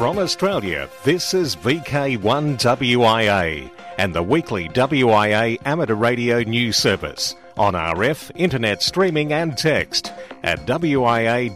From Australia, this is VK1WIA and the weekly WIA amateur radio news service on RF, internet streaming and text at wia.org.au.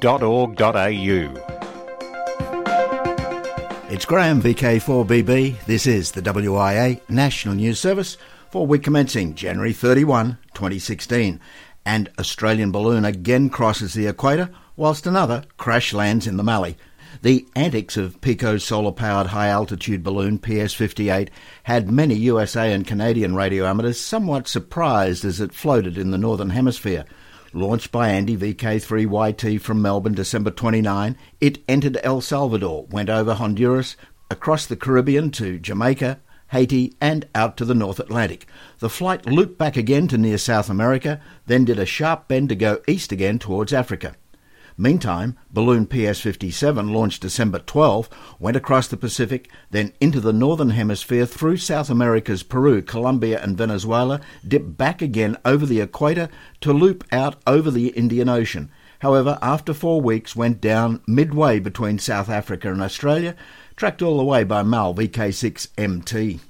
It's Graham, VK4BB. This is the WIA National News Service for week commencing January 31, 2016. And Australian balloon again crosses the equator, whilst another crash lands in the Mallee. The antics of Pico's solar powered high altitude balloon PS 58 had many USA and Canadian radio amateurs somewhat surprised as it floated in the Northern Hemisphere. Launched by Andy VK3YT from Melbourne December 29, it entered El Salvador, went over Honduras, across the Caribbean to Jamaica, Haiti, and out to the North Atlantic. The flight looped back again to near South America, then did a sharp bend to go east again towards Africa. Meantime, balloon PS-57, launched December 12, went across the Pacific, then into the northern hemisphere through South America's Peru, Colombia and Venezuela, dipped back again over the equator to loop out over the Indian Ocean. However, after four weeks, went down midway between South Africa and Australia, tracked all the way by MAL VK6MT.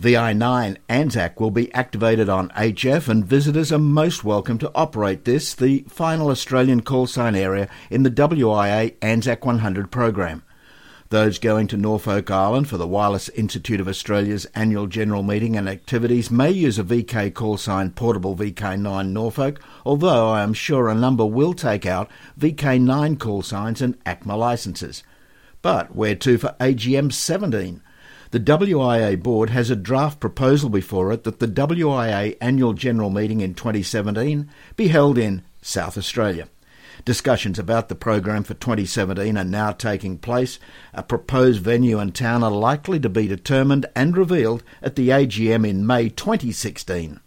VI9 ANZAC will be activated on HF and visitors are most welcome to operate this, the final Australian call sign area in the WIA ANZAC 100 program. Those going to Norfolk Island for the Wireless Institute of Australia's annual general meeting and activities may use a VK call sign portable VK9 Norfolk, although I am sure a number will take out VK9 call signs and ACMA licences. But where to for AGM 17? The WIA board has a draft proposal before it that the WIA annual general meeting in 2017 be held in South Australia. Discussions about the program for 2017 are now taking place. A proposed venue and town are likely to be determined and revealed at the AGM in May 2016.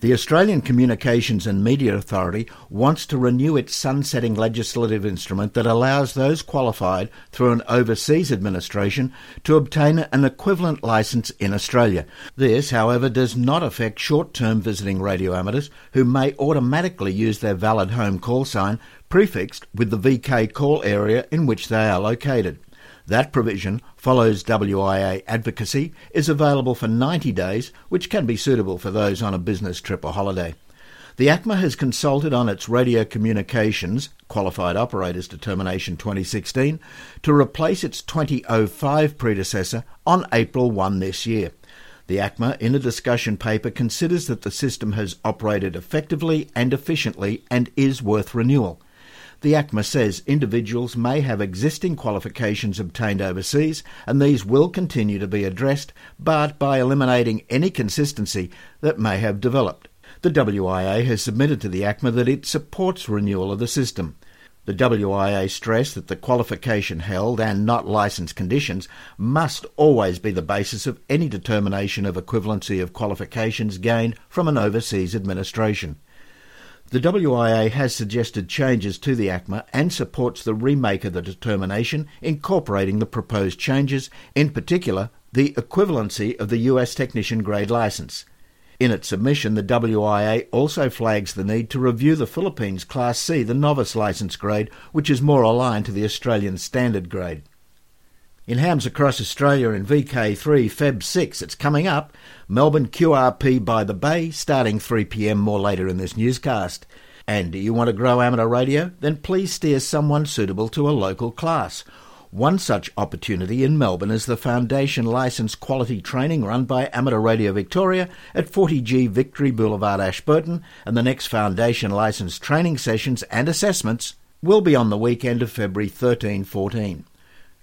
The Australian Communications and Media Authority wants to renew its sunsetting legislative instrument that allows those qualified through an overseas administration to obtain an equivalent licence in Australia. This, however, does not affect short term visiting radio amateurs who may automatically use their valid home call sign prefixed with the VK call area in which they are located. That provision follows WIA advocacy, is available for 90 days, which can be suitable for those on a business trip or holiday. The ACMA has consulted on its radio communications qualified operators determination 2016 to replace its 2005 predecessor on April 1 this year. The ACMA, in a discussion paper, considers that the system has operated effectively and efficiently and is worth renewal. The ACMA says individuals may have existing qualifications obtained overseas, and these will continue to be addressed, but by eliminating any consistency that may have developed. The WIA has submitted to the ACMA that it supports renewal of the system. The WIA stressed that the qualification held and not licence conditions must always be the basis of any determination of equivalency of qualifications gained from an overseas administration. The WIA has suggested changes to the ACMA and supports the remake of the determination incorporating the proposed changes, in particular the equivalency of the US technician grade license. In its submission, the WIA also flags the need to review the Philippines Class C, the novice license grade, which is more aligned to the Australian standard grade. In hams across Australia in VK3 Feb 6, it's coming up. Melbourne QRP by the Bay, starting 3pm more later in this newscast. And do you want to grow amateur radio? Then please steer someone suitable to a local class. One such opportunity in Melbourne is the Foundation Licence Quality Training run by Amateur Radio Victoria at 40G Victory Boulevard, Ashburton, and the next Foundation Licence training sessions and assessments will be on the weekend of February 13 14.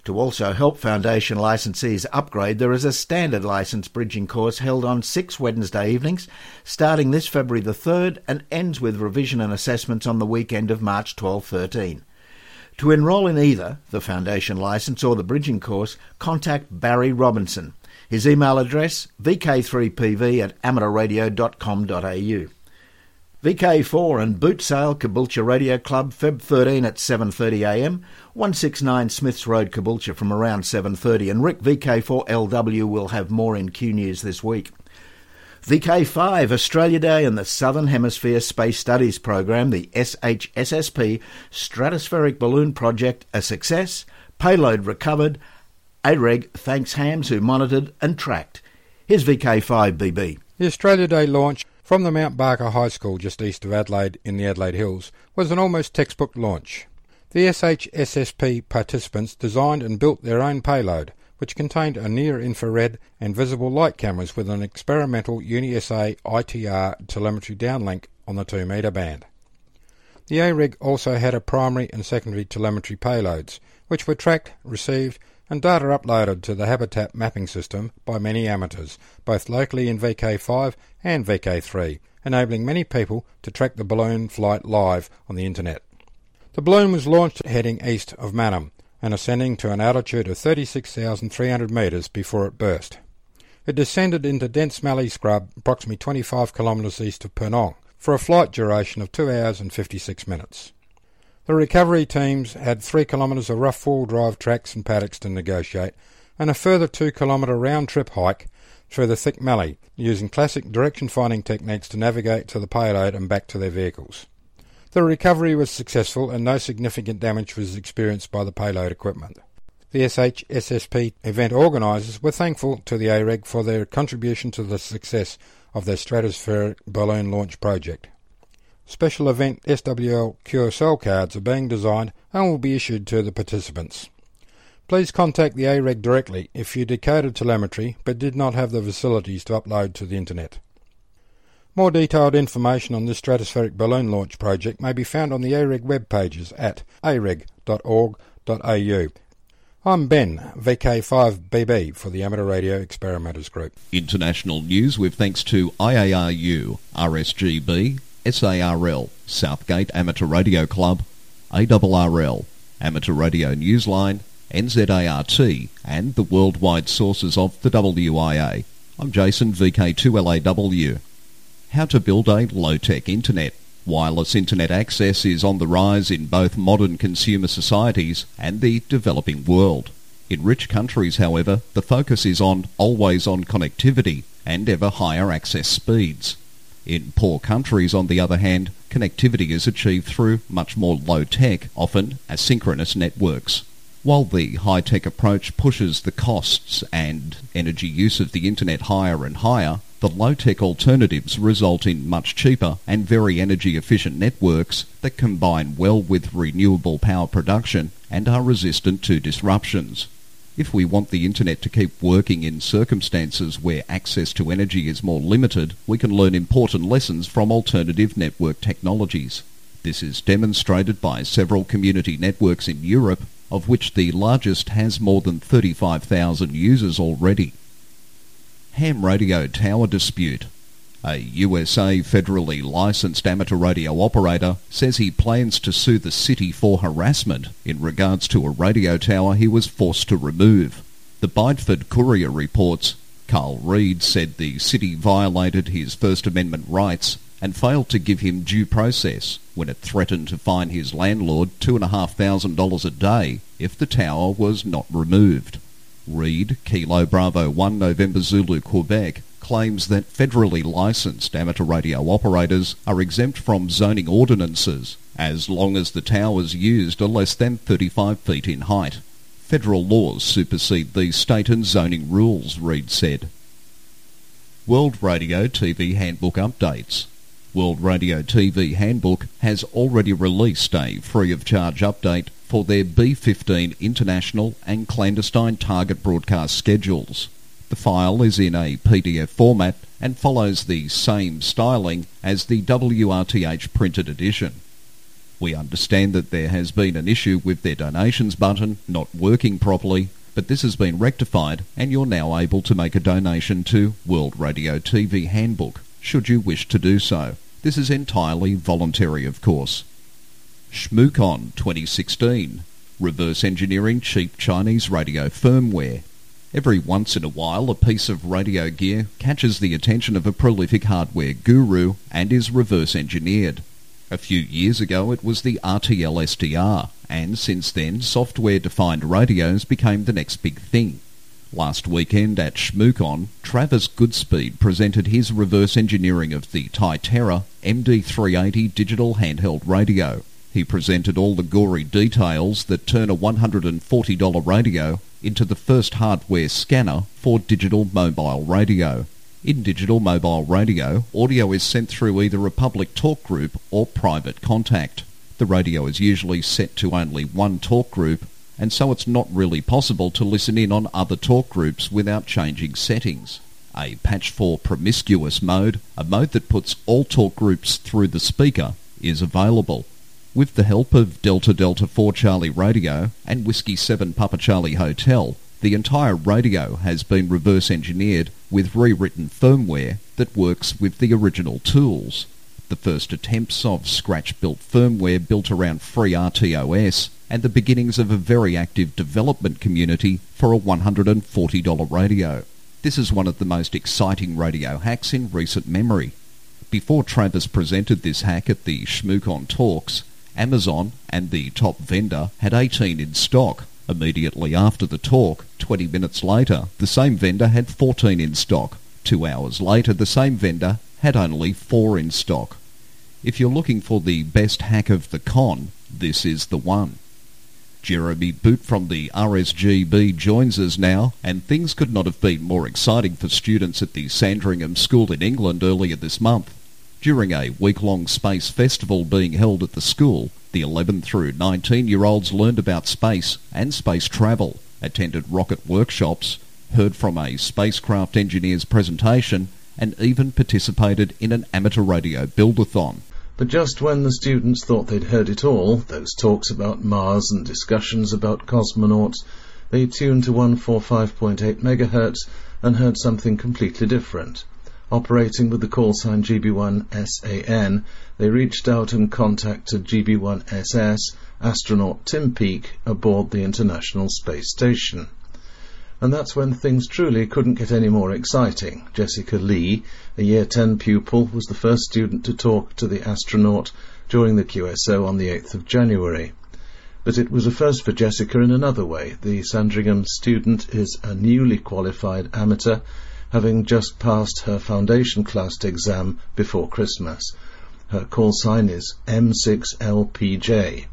To also help Foundation licensees upgrade, there is a standard license bridging course held on six Wednesday evenings, starting this February the 3rd and ends with revision and assessments on the weekend of March 12 13. To enrol in either the Foundation license or the bridging course, contact Barry Robinson. His email address vk3pv at amateurradio.com.au. VK4 and Boot Sale Caboolture Radio Club Feb 13 at 7.30am, 169 Smiths Road Caboolture from around 7.30 and Rick VK4LW will have more in Q News this week. VK5 Australia Day and the Southern Hemisphere Space Studies Program, the SHSSP Stratospheric Balloon Project, a success. Payload recovered. AREG thanks hams who monitored and tracked. Here's VK5BB. The Australia Day launch from the Mount Barker High School just east of Adelaide in the Adelaide Hills was an almost textbook launch. The SHSSP participants designed and built their own payload which contained a near-infrared and visible light cameras with an experimental UniSA ITR telemetry downlink on the 2 metre band. The AREG also had a primary and secondary telemetry payloads, which were tracked, received, and data uploaded to the habitat mapping system by many amateurs, both locally in VK5 and VK3, enabling many people to track the balloon flight live on the internet. The balloon was launched heading east of Mannum, and ascending to an altitude of 36,300 metres before it burst. It descended into dense mallee scrub approximately 25 kilometres east of Purnong for a flight duration of 2 hours and 56 minutes. The recovery teams had 3 kilometres of rough four-wheel drive tracks and paddocks to negotiate and a further 2 kilometre round trip hike through the thick mallee using classic direction finding techniques to navigate to the payload and back to their vehicles. The recovery was successful and no significant damage was experienced by the payload equipment. The SHSSP event organisers were thankful to the AREG for their contribution to the success of their stratospheric balloon launch project. Special event SWL QSL cards are being designed and will be issued to the participants. Please contact the AREG directly if you decoded telemetry but did not have the facilities to upload to the internet. More detailed information on this stratospheric balloon launch project may be found on the AREG web pages at areg.org.au. I'm Ben, VK5BB for the Amateur Radio Experimenters Group. International news with thanks to IARU, RSGB, SARL, Southgate Amateur Radio Club, ARRL, Amateur Radio Newsline, NZART, and the worldwide sources of the WIA. I'm Jason, VK2LAW. How to build a low-tech internet. Wireless internet access is on the rise in both modern consumer societies and the developing world. In rich countries, however, the focus is on always-on connectivity and ever higher access speeds. In poor countries, on the other hand, connectivity is achieved through much more low-tech, often asynchronous networks. While the high-tech approach pushes the costs and energy use of the internet higher and higher, the low-tech alternatives result in much cheaper and very energy-efficient networks that combine well with renewable power production and are resistant to disruptions. If we want the internet to keep working in circumstances where access to energy is more limited, we can learn important lessons from alternative network technologies. This is demonstrated by several community networks in Europe, of which the largest has more than 35,000 users already ham radio tower dispute. A USA federally licensed amateur radio operator says he plans to sue the city for harassment in regards to a radio tower he was forced to remove. The Biddeford Courier reports Carl Reed said the city violated his First Amendment rights and failed to give him due process when it threatened to fine his landlord $2,500 a day if the tower was not removed. Reed, Kilo Bravo 1 November Zulu Quebec, claims that federally licensed amateur radio operators are exempt from zoning ordinances as long as the towers used are less than 35 feet in height. Federal laws supersede these state and zoning rules, Reed said. World Radio TV Handbook Updates World Radio TV Handbook has already released a free of charge update for their B-15 international and clandestine target broadcast schedules. The file is in a PDF format and follows the same styling as the WRTH printed edition. We understand that there has been an issue with their donations button not working properly, but this has been rectified and you're now able to make a donation to World Radio TV Handbook, should you wish to do so. This is entirely voluntary, of course. Shmoocon 2016 Reverse engineering cheap Chinese radio firmware. Every once in a while, a piece of radio gear catches the attention of a prolific hardware guru and is reverse engineered. A few years ago, it was the RTL SDR, and since then, software defined radios became the next big thing. Last weekend at Shmoocon, Travis Goodspeed presented his reverse engineering of the Tytera MD380 digital handheld radio. He presented all the gory details that turn a $140 radio into the first hardware scanner for digital mobile radio. In digital mobile radio, audio is sent through either a public talk group or private contact. The radio is usually set to only one talk group and so it's not really possible to listen in on other talk groups without changing settings. A patch for promiscuous mode, a mode that puts all talk groups through the speaker, is available. With the help of Delta Delta 4 Charlie Radio and Whiskey 7 Papa Charlie Hotel, the entire radio has been reverse engineered with rewritten firmware that works with the original tools. The first attempts of scratch built firmware built around FreeRTOS and the beginnings of a very active development community for a $140 radio. This is one of the most exciting radio hacks in recent memory. Before Travis presented this hack at the Shmoocon Talks, Amazon and the top vendor had 18 in stock. Immediately after the talk, 20 minutes later, the same vendor had 14 in stock. Two hours later, the same vendor had only 4 in stock. If you're looking for the best hack of the con, this is the one. Jeremy Boot from the RSGB joins us now, and things could not have been more exciting for students at the Sandringham School in England earlier this month. During a week-long space festival being held at the school, the 11 through 19 year olds learned about space and space travel, attended rocket workshops, heard from a spacecraft engineer's presentation, and even participated in an amateur radio buildathon. But just when the students thought they'd heard it all, those talks about Mars and discussions about cosmonauts, they tuned to 145.8 MHz and heard something completely different. Operating with the call sign GB1SAN, they reached out and contacted GB1SS astronaut Tim Peake aboard the International Space Station. And that's when things truly couldn't get any more exciting. Jessica Lee, a Year 10 pupil, was the first student to talk to the astronaut during the QSO on the 8th of January. But it was a first for Jessica in another way. The Sandringham student is a newly qualified amateur, having just passed her foundation class exam before Christmas. Her call sign is M6LPJ.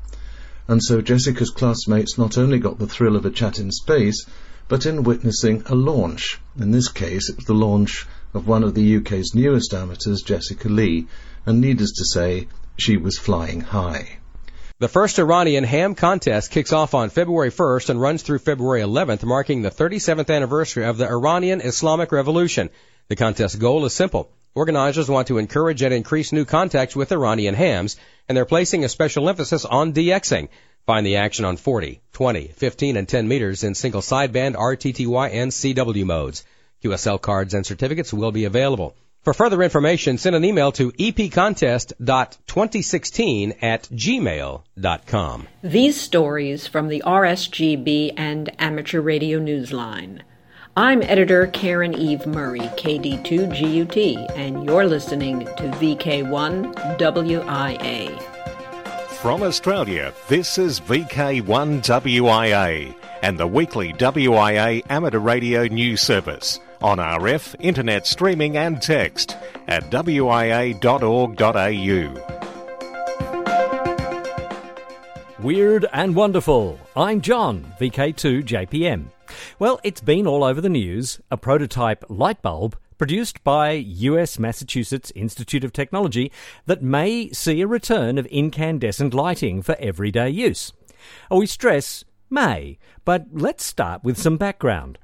And so Jessica's classmates not only got the thrill of a chat in space, but in witnessing a launch. In this case, it was the launch of one of the UK's newest amateurs, Jessica Lee, and needless to say, she was flying high. The first Iranian ham contest kicks off on February 1st and runs through February 11th, marking the 37th anniversary of the Iranian Islamic Revolution. The contest goal is simple. Organizers want to encourage and increase new contacts with Iranian hams, and they're placing a special emphasis on DXing. Find the action on 40, 20, 15, and 10 meters in single sideband RTTY and CW modes. QSL cards and certificates will be available. For further information, send an email to epcontest.2016 at gmail.com. These stories from the RSGB and Amateur Radio Newsline. I'm editor Caryn Eve Murray, KD2GUT, and you're listening to VK1WIA. From Australia, this is VK1WIA and the weekly WIA amateur radio news service on RF, internet streaming and text at wia.org.au. Weird and wonderful. I'm John, VK2JPM. Well, it's been all over the news. A prototype light bulb produced by US Massachusetts Institute of Technology that may see a return of incandescent lighting for everyday use. Oh, we stress may, but let's start with some background.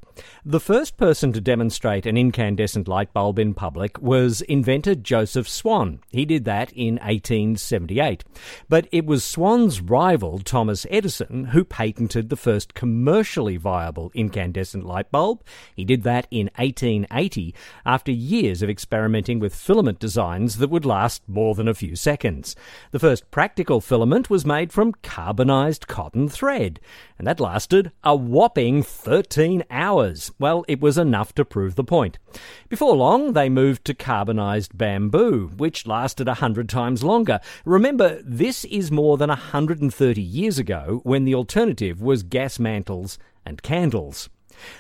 The first person to demonstrate an incandescent light bulb in public was inventor Joseph Swan. He did that in 1878. But it was Swan's rival, Thomas Edison, who patented the first commercially viable incandescent light bulb. He did that in 1880 after years of experimenting with filament designs that would last more than a few seconds. The first practical filament was made from carbonized cotton thread, and that lasted a whopping 13 hours Well, it was enough to prove the point. Before long, they moved to carbonized bamboo, which lasted a hundred times longer. Remember, this is more than 130 years ago when the alternative was gas mantles and candles.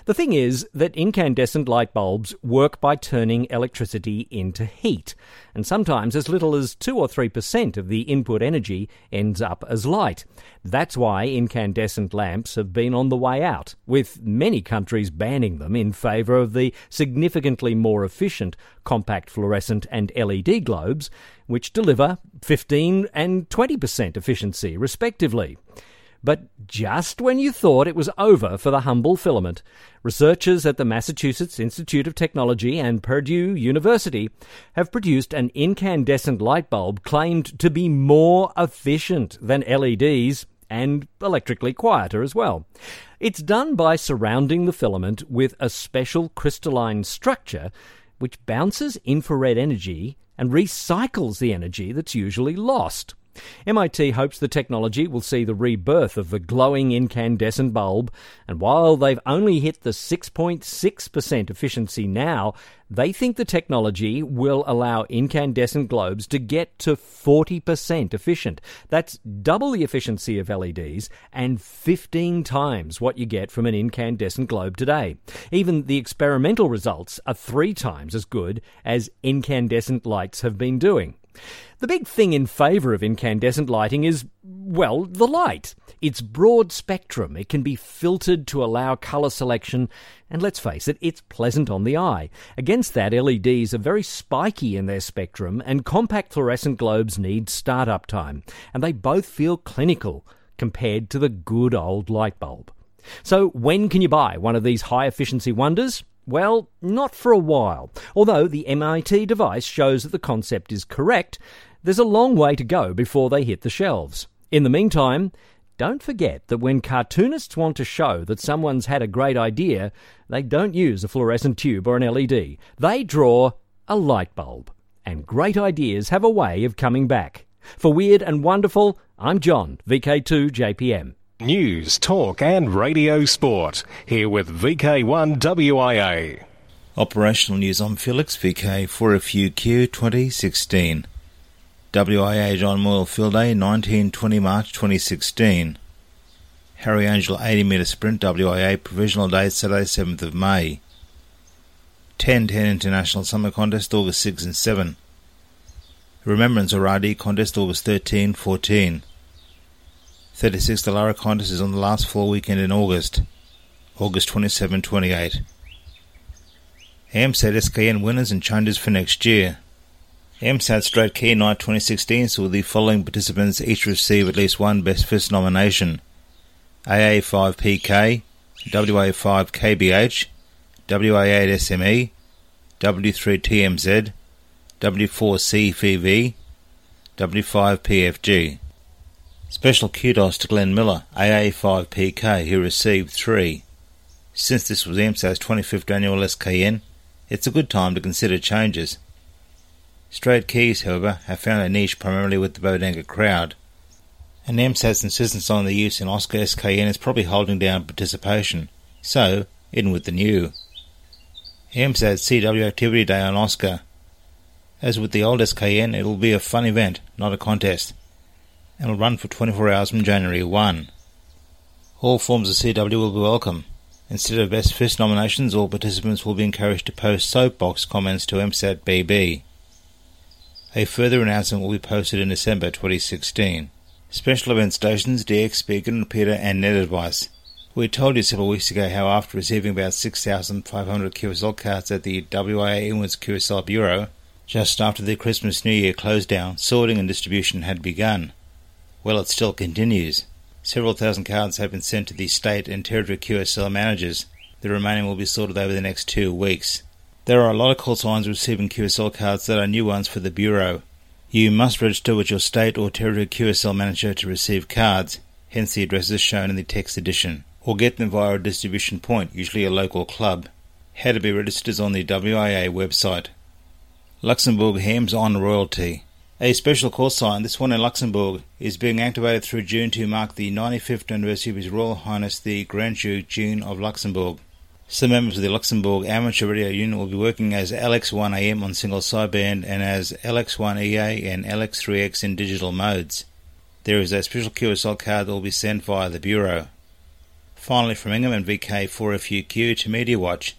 The thing is that incandescent light bulbs work by turning electricity into heat, and sometimes as little as 2 or 3% of the input energy ends up as light. That's why incandescent lamps have been on the way out, with many countries banning them in favour of the significantly more efficient compact fluorescent and LED globes, which deliver 15 and 20% efficiency, respectively. But just when you thought it was over for the humble filament, researchers at the Massachusetts Institute of Technology and Purdue University have produced an incandescent light bulb claimed to be more efficient than LEDs and electrically quieter as well. It's done by surrounding the filament with a special crystalline structure which bounces infrared energy and recycles the energy that's usually lost. MIT hopes the technology will see the rebirth of the glowing incandescent bulb, and while they've only hit the 6.6% efficiency now, they think the technology will allow incandescent globes to get to 40% efficient. That's double the efficiency of LEDs and 15 times what you get from an incandescent globe today. Even the experimental results are three times as good as incandescent lights have been doing. The big thing in favour of incandescent lighting is, well, the light. It's broad spectrum. It can be filtered to allow colour selection, and let's face it, it's pleasant on the eye. Against that, LEDs are very spiky in their spectrum, and compact fluorescent globes need start-up time, and they both feel clinical compared to the good old light bulb. So, when can you buy one of these high efficiency wonders? Well, not for a while. Although the MIT device shows that the concept is correct, there's a long way to go before they hit the shelves. In the meantime, don't forget that when cartoonists want to show that someone's had a great idea, they don't use a fluorescent tube or an LED. They draw a light bulb. And great ideas have a way of coming back. For Weird and Wonderful, I'm John, VK2JPM. News, talk, and radio sport. Here with VK1WIA. Operational news. I'm Felix, VK4FUQ 2016. WIA John Moyle Field Day, 1920 March 2016. Harry Angel 80 metre sprint WIA provisional date Saturday 7th of May. 10 10 International Summer Contest August 6 and 7. Remembrance Oradi Contest August 13 14. 36 ALARA contest is on the last full weekend in August, August 27 28. AMSAT SKN winners and changes for next year. AMSAT Straight Key Night 2016 saw the following participants each receive at least one Best Fist nomination AA5PK, WA5KBH, WA8SME, W3TMZ, W4CVV, W5PFG. Special kudos to Glenn Miller, AA5PK, who received three. Since this was AMSAT's 25th annual SKN, it's a good time to consider changes. Straight keys, however, have found a niche primarily with the boatanchor crowd, and AMSAT's insistence on the use in Oscar SKN is probably holding down participation, so in with the new. AMSAT CW Activity Day on Oscar. As with the old SKN, it will be a fun event, not a contest and will run for 24 hours from January 1. All forms of CW will be welcome. Instead of Best Fist nominations, all participants will be encouraged to post soapbox comments to AMSAT BB. A further announcement will be posted in December 2016. Special event stations DX Beacon, Peter and Net Advice. We told you several weeks ago how after receiving about 6,500 QSL cards at the WIA Inwards QSL Bureau, just after the Christmas New Year closed down, sorting and distribution had begun. Well, it still continues. Several thousand cards have been sent to the state and territory QSL managers. The remaining will be sorted over the next two weeks. There are a lot of call signs receiving QSL cards that are new ones for the Bureau. You must register with your state or territory QSL manager to receive cards, hence the addresses shown in the text edition, or get them via a distribution point, usually a local club. How to be registered is on the WIA website. Luxembourg Hams on Royalty. A special call sign, this one in Luxembourg, is being activated through June to mark the 95th anniversary of His Royal Highness the Grand Duke Jean of Luxembourg. Some members of the Luxembourg Amateur Radio Union will be working as LX1AM on single sideband and as LX1EA and LX3X in digital modes. There is a special QSL card that will be sent via the Bureau. Finally, from Ingham and VK4FUQ to Media Watch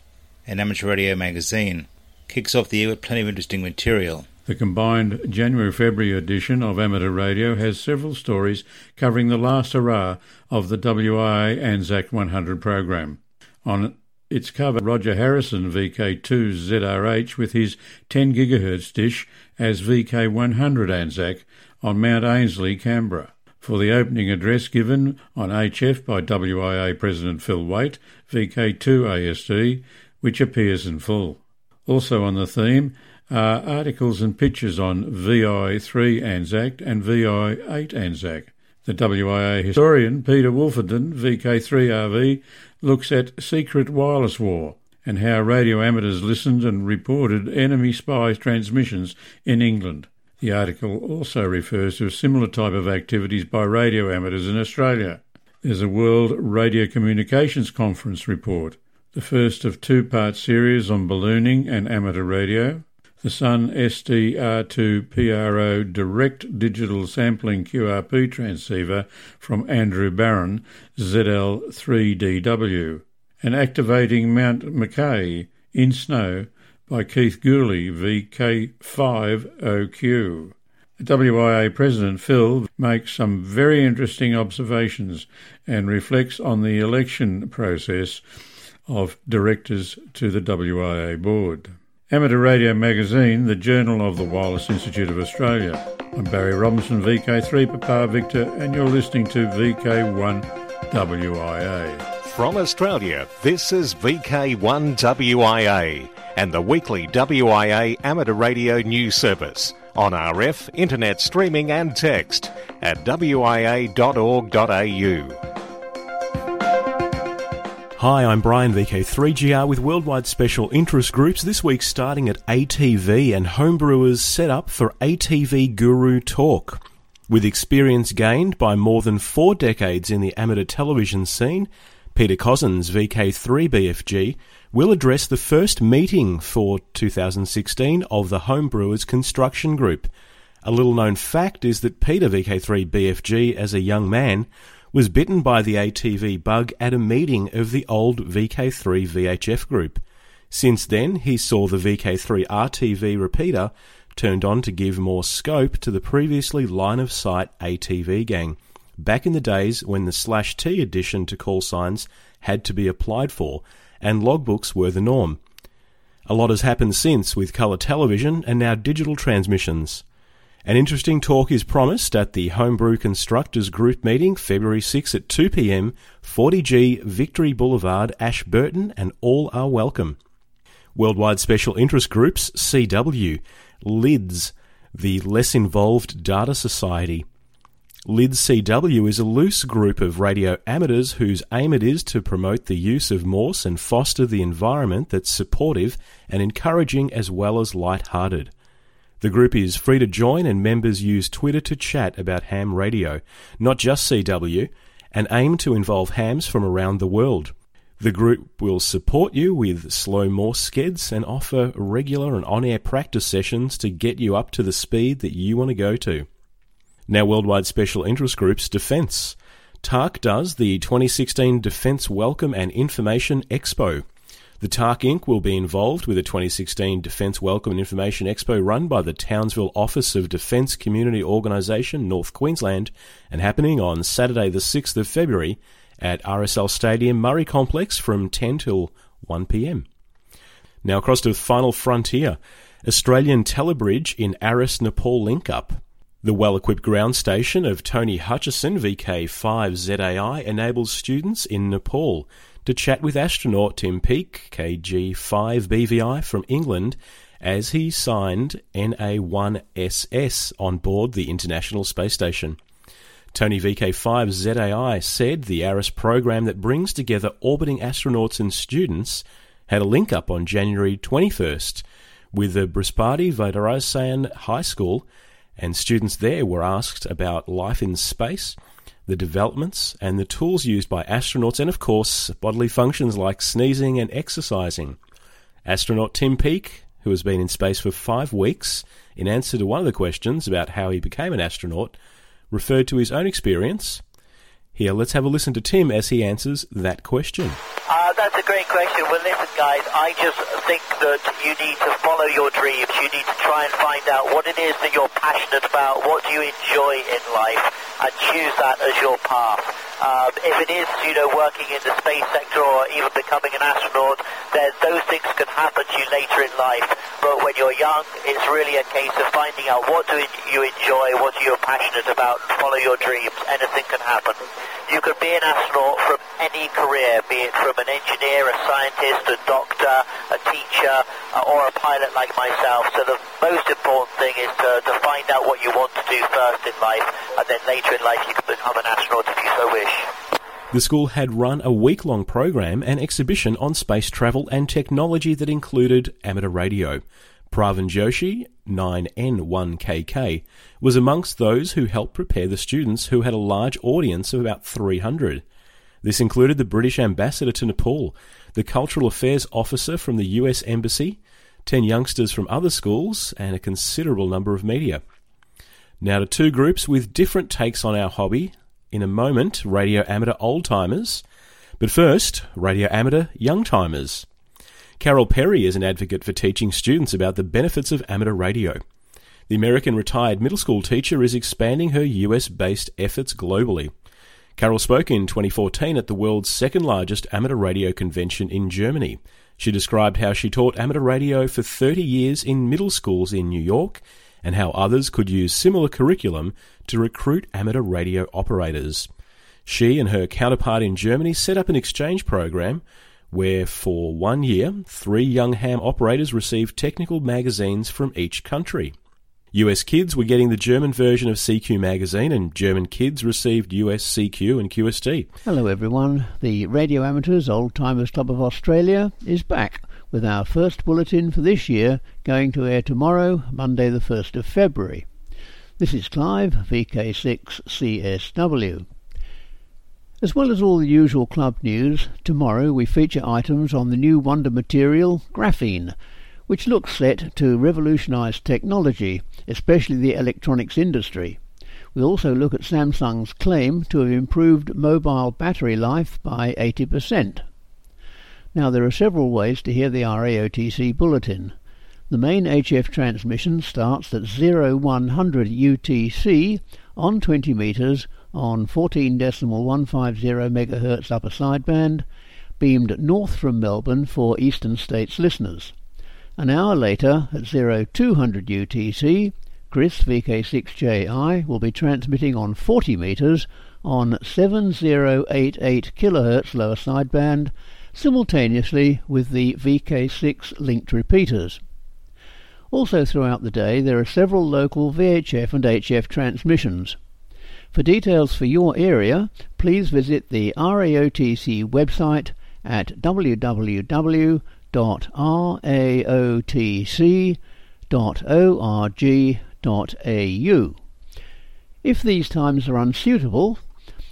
an Amateur Radio Magazine, kicks off the year with plenty of interesting material. The combined January February edition of Amateur Radio has several stories covering the last hurrah of the WIA Anzac 100 program. On its cover, Roger Harrison VK2ZRH with his 10 GHz dish as VK100 Anzac on Mount Ainslie, Canberra. For the opening address given on HF by WIA President Phil Wait, VK2 ASD, which appears in full. Also on the theme are articles and pictures on VI3 Anzac and VI8 Anzac. The WIA historian Peter Wolfenden, VK3RV, looks at secret wireless war and how radio amateurs listened and reported enemy spy transmissions in England. The article also refers to a similar type of activities by radio amateurs in Australia. There's a World Radio Communications Conference report, the first of two part series on ballooning and amateur radio, the Sun SDR2PRO direct digital sampling QRP transceiver from Andrew Barron, ZL3DW, and activating Mount McKay in snow by Keith Gooley, VK5OQ. The WIA President Phil makes some very interesting observations and reflects on the election process of directors to the WIA board. Amateur Radio Magazine, the journal of the Wireless Institute of Australia. I'm Barry Robinson, VK3 Papa Victor, and you're listening to VK1 WIA. From Australia, this is VK1 WIA and the weekly WIA amateur radio news service on RF, internet streaming and text at wia.org.au. Hi, I'm Brian VK3GR with worldwide special interest groups this week starting at ATV and homebrewers set up for ATV Guru Talk. With experience gained by more than four decades in the amateur television scene, Peter Cossins, VK3BFG, will address the first meeting for 2016 of the Homebrewers Construction Group. A little known fact is that Peter VK3BFG, as a young man, was bitten by the ATV bug at a meeting of the old VK3 VHF group. Since then, he saw the VK3 RTV repeater turned on to give more scope to the previously line of sight ATV gang, back in the days when the slash T addition to call signs had to be applied for, and logbooks were the norm. A lot has happened since with colour television and now digital transmissions. An interesting talk is promised at the Homebrew Constructors Group meeting February 6 at 2 pm, 40G Victory Boulevard, Ashburton, and all are welcome. Worldwide Special Interest Groups, CW, LIDS, the Less Involved Data Society. LIDS CW is a loose group of radio amateurs whose aim it is to promote the use of Morse and foster the environment that's supportive and encouraging as well as light-hearted. The group is free to join, and members use Twitter to chat about ham radio, not just CW, and aim to involve hams from around the world. The group will support you with slow Morse skeds and offer regular and on air practice sessions to get you up to the speed that you want to go to. Now, Worldwide Special Interest Groups Defence. TARC does the 2016 Defence Welcome and Information Expo. The TARC Inc. will be involved with the 2016 Defence Welcome and Information Expo run by the Townsville Office of Defence Community Organisation, North Queensland, and happening on Saturday, the 6th of February at RSL Stadium, Murray Complex from 10 till 1 pm. Now across to the final frontier, Australian Telebridge in ARISS Nepal link up. The well equipped ground station of Tony Hutchison VK5ZAI enables students in Nepal to chat with astronaut Tim Peake, KG5BVI from England, as he signed NA1SS on board the International Space Station. Tony VK5ZAI said the ARISS program that brings together orbiting astronauts and students had a link up on January 21st with the Brihaspati Vidyasadan High School, and students there were asked about life in space the developments and the tools used by astronauts, and of course, bodily functions like sneezing and exercising. Astronaut Tim Peake, who has been in space for five weeks, in answer to one of the questions about how he became an astronaut, referred to his own experience. Here, let's have a listen to Tim as he answers that question. Uh, that's a great question. Well, listen, guys, I just think that you need to follow your dreams. You need to try and find out what it is that you're passionate about, what do you enjoy in life, and choose that as your path. Um, if it is, you know, working in the space sector or even becoming an astronaut, then those things can happen to you later in life. But when you're young, it's really a case of finding out what do you enjoy, what are you passionate about, follow your dreams. Anything can happen. You can be an astronaut from any career, be it from an engineer, a scientist, a doctor, a teacher, uh, or a pilot like myself. So the most important thing is to, to find out what you want to do first in life, and then later in life you can become an astronaut if you so wish. The school had run a week long program and exhibition on space travel and technology that included amateur radio. Pravin Joshi, 9N1KK, was amongst those who helped prepare the students who had a large audience of about 300. This included the British ambassador to Nepal, the cultural affairs officer from the US Embassy, 10 youngsters from other schools, and a considerable number of media. Now to two groups with different takes on our hobby. In a moment, radio amateur old timers. But first, radio amateur young timers. Carol Perry is an advocate for teaching students about the benefits of amateur radio. The American retired middle school teacher is expanding her US based efforts globally. Carol spoke in 2014 at the world's second largest amateur radio convention in Germany. She described how she taught amateur radio for 30 years in middle schools in New York and how others could use similar curriculum to recruit amateur radio operators. She and her counterpart in Germany set up an exchange program where for one year, three young ham operators received technical magazines from each country. US kids were getting the German version of CQ magazine, and German kids received US CQ and QST. Hello, everyone. The Radio Amateurs Old Timers Club of Australia is back with our first bulletin for this year going to air tomorrow, Monday, the 1st of February. This is Clive, VK6CSW. As well as all the usual club news, tomorrow we feature items on the new wonder material, graphene, which looks set to revolutionise technology, especially the electronics industry. We also look at Samsung's claim to have improved mobile battery life by 80%. Now, there are several ways to hear the RAOTC bulletin. The main HF transmission starts at 0100 UTC on 20 meters on 14.150 MHz upper sideband, beamed north from Melbourne for eastern states listeners. An hour later, at 0200 UTC, Chris VK6JI will be transmitting on 40 meters on 7088 kHz lower sideband, simultaneously with the VK6 linked repeaters. Also throughout the day there are several local VHF and HF transmissions. For details for your area, please visit the RAOTC website at www.raotc.org.au. If these times are unsuitable,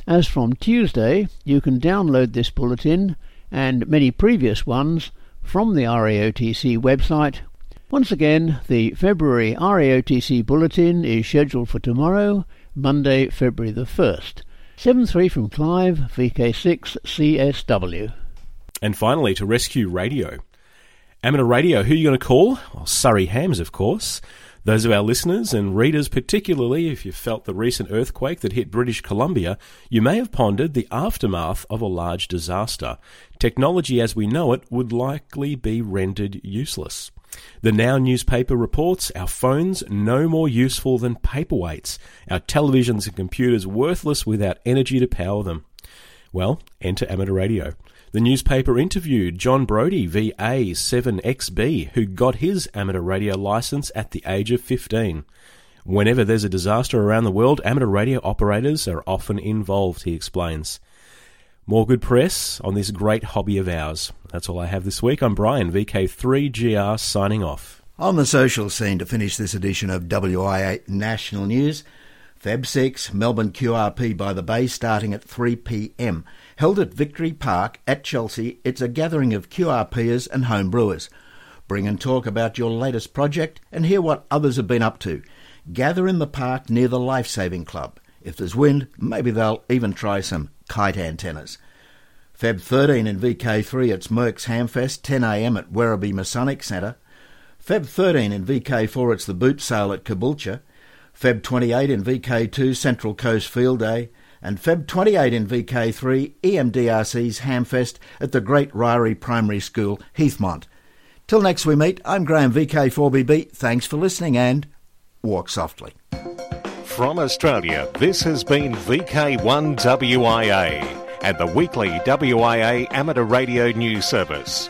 as from Tuesday, you can download this bulletin and many previous ones from the RAOTC website. Once again, the February RAOTC bulletin is scheduled for tomorrow, Monday, February the 1st. 7-3 from Clive, VK6 CSW. And finally, to Rescue Radio. Amateur Radio, who are you going to call? Well, Surrey Hams, of course. Those of our listeners and readers, particularly if you felt the recent earthquake that hit British Columbia, you may have pondered the aftermath of a large disaster. Technology as we know it would likely be rendered useless. The Now newspaper reports our phones no more useful than paperweights, our televisions and computers worthless without energy to power them. Well, enter amateur radio. The newspaper interviewed John Brody, VA7XB, who got his amateur radio license at the age of 15. Whenever there's a disaster around the world, amateur radio operators are often involved, he explains. More good press on this great hobby of ours. That's all I have this week. I'm Brian, VK3GR, signing off. On the social scene to finish this edition of WIA National News, Feb 6, Melbourne QRP by the Bay starting at 3pm. Held at Victory Park at Chelsea, it's a gathering of QRPers and home brewers. Bring and talk about your latest project and hear what others have been up to. Gather in the park near the Life Saving Club. If there's wind, maybe they'll even try some kite antennas. Feb 13 in VK3 it's Merck's Hamfest, 10am at Werribee Masonic Centre. Feb 13 in VK4 it's the boot sale at Caboolture. Feb 28 in VK2 Central Coast Field Day. And Feb 28 in VK3 EMDRC's Hamfest at the Great Ryrie Primary School, Heathmont. Till next we meet, I'm Graham VK4BB. Thanks for listening and walk softly. From Australia, this has been VK1WIA and the weekly WIA amateur radio news service.